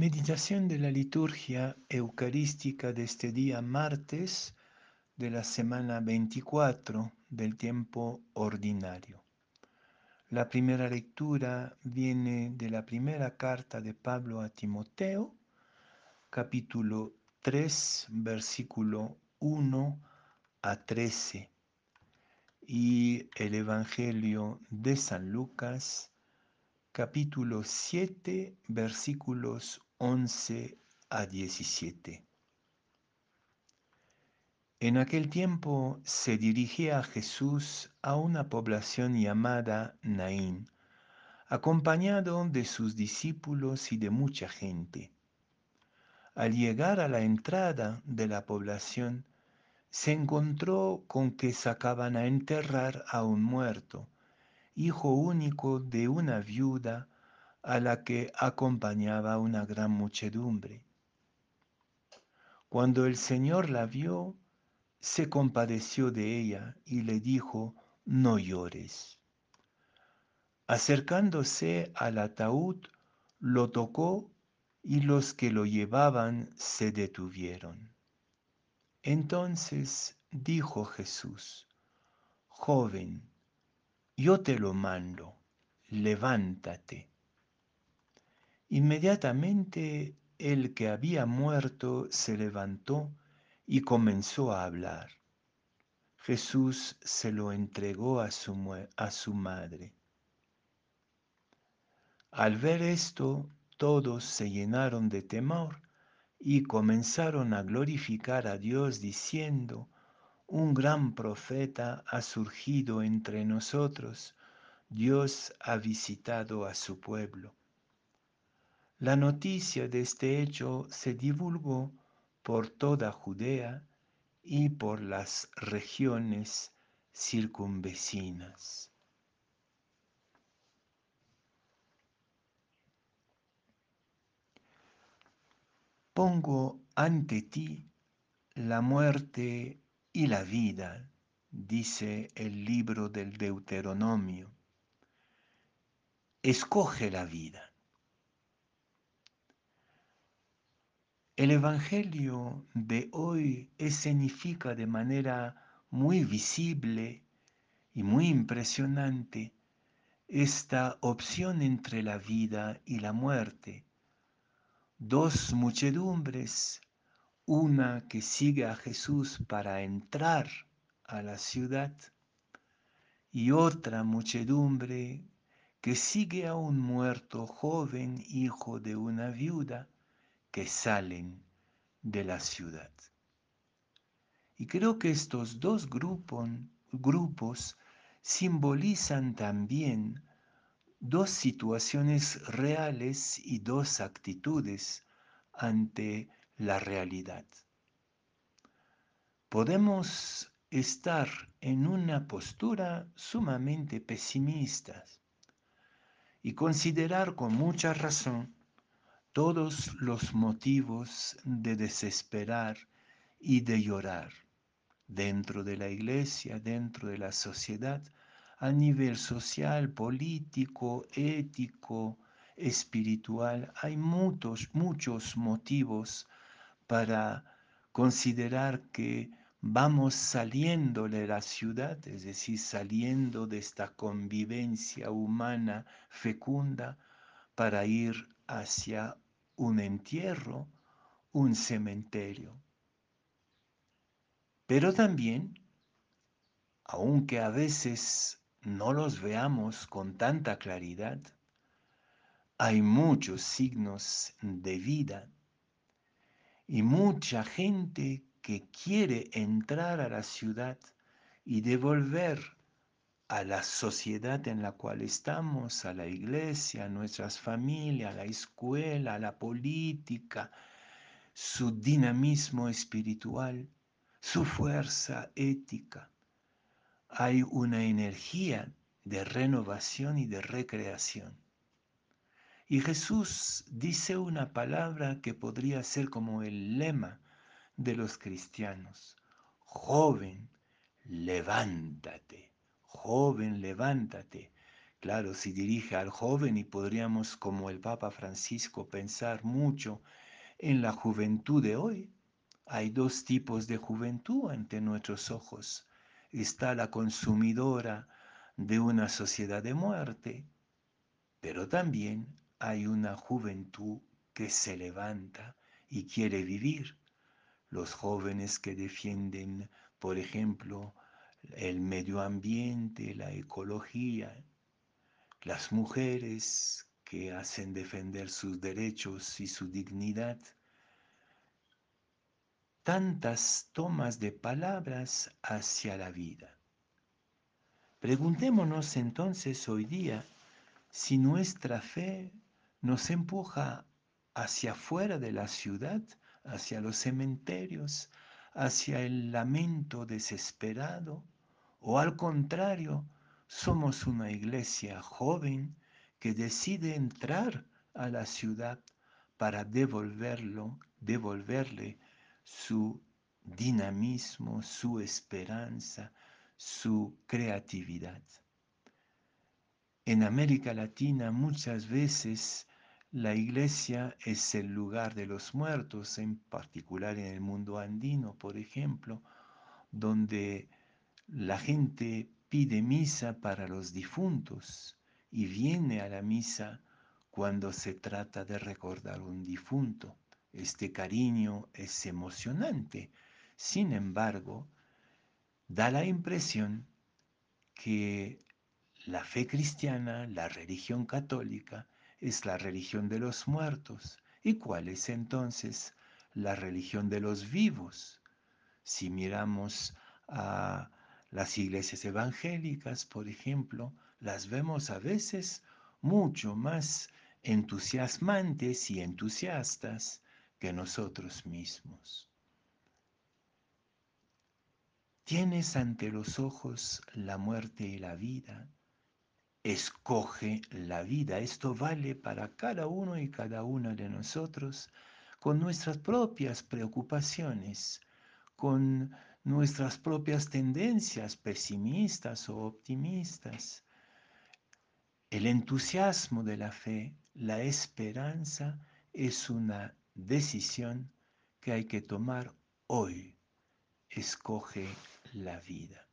Meditación de la liturgia eucarística de este día martes de la semana 24 del tiempo ordinario. La primera lectura viene de la primera carta de Pablo a Timoteo, capítulo 3, versículo 1 a 13, y el Evangelio de San Lucas, capítulo 7, versículos 11 a 17. En aquel tiempo se dirigía Jesús a una población llamada Naín, acompañado de sus discípulos y de mucha gente. Al llegar a la entrada de la población, se encontró con que sacaban a enterrar a un muerto, hijo único de una viuda a la que acompañaba una gran muchedumbre. Cuando el Señor la vio, se compadeció de ella y le dijo, no llores. Acercándose al ataúd, lo tocó y los que lo llevaban se detuvieron. Entonces dijo Jesús, joven, yo te lo mando, levántate. Inmediatamente el que había muerto se levantó y comenzó a hablar. Jesús se lo entregó a su, madre. Al ver esto, todos se llenaron de temor y comenzaron a glorificar a Dios diciendo, un gran profeta ha surgido entre nosotros, Dios ha visitado a su pueblo. La noticia de este hecho se divulgó por toda Judea y por las regiones circunvecinas. Pongo ante ti la muerte y la vida, dice el libro del Deuteronomio. Escoge la vida. El Evangelio de hoy escenifica de manera muy visible y muy impresionante esta opción entre la vida y la muerte. Dos muchedumbres, una que sigue a Jesús para entrar a la ciudad y otra muchedumbre que sigue a un muerto joven hijo de una viuda que salen de la ciudad. Y creo que estos dos grupos, simbolizan también dos situaciones reales y dos actitudes ante la realidad. Podemos estar en una postura sumamente pesimista y considerar con mucha razón todos los motivos de desesperar y de llorar dentro de la iglesia, dentro de la sociedad, a nivel social, político, ético, espiritual. Hay muchos, muchos motivos para considerar que vamos saliendo de la ciudad, es decir, saliendo de esta convivencia humana fecunda para ir hacia un entierro, un cementerio. Pero también, aunque a veces no los veamos con tanta claridad, hay muchos signos de vida y mucha gente que quiere entrar a la ciudad y devolver a la sociedad en la cual estamos, a la iglesia, a nuestras familias, a la escuela, a la política, su dinamismo espiritual, su fuerza ética. Hay una energía de renovación y de recreación. Y Jesús dice una palabra que podría ser como el lema de los cristianos. Joven, levántate joven, levántate, claro, se dirige al joven y podríamos, como el Papa Francisco, pensar mucho en la juventud de hoy. Hay dos tipos de juventud ante nuestros ojos. Está la consumidora de una sociedad de muerte, pero también hay una juventud que se levanta y quiere vivir. Los jóvenes que defienden, por ejemplo, el medio ambiente, la ecología, las mujeres que hacen defender sus derechos y su dignidad. Tantas tomas de palabras hacia la vida. Preguntémonos entonces hoy día si nuestra fe nos empuja hacia afuera de la ciudad, hacia los cementerios, hacia el lamento desesperado, o al contrario, somos una iglesia joven que decide entrar a la ciudad para devolverlo, devolverle su dinamismo, su esperanza, su creatividad. En América Latina muchas veces la iglesia es el lugar de los muertos, en particular en el mundo andino, por ejemplo, donde la gente pide misa para los difuntos y viene a la misa cuando se trata de recordar un difunto. Este cariño es emocionante. Sin embargo, da la impresión que la fe cristiana, la religión católica, es la religión de los muertos. ¿Y cuál es entonces la religión de los vivos? Si miramos a las iglesias evangélicas, por ejemplo, las vemos a veces mucho más entusiasmantes y entusiastas que nosotros mismos. Tienes ante los ojos la muerte y la vida. Escoge la vida. Esto vale para cada uno y cada una de nosotros con nuestras propias preocupaciones, con nuestras propias tendencias pesimistas o optimistas. El entusiasmo de la fe, la esperanza, es una decisión que hay que tomar hoy. Escoge la vida.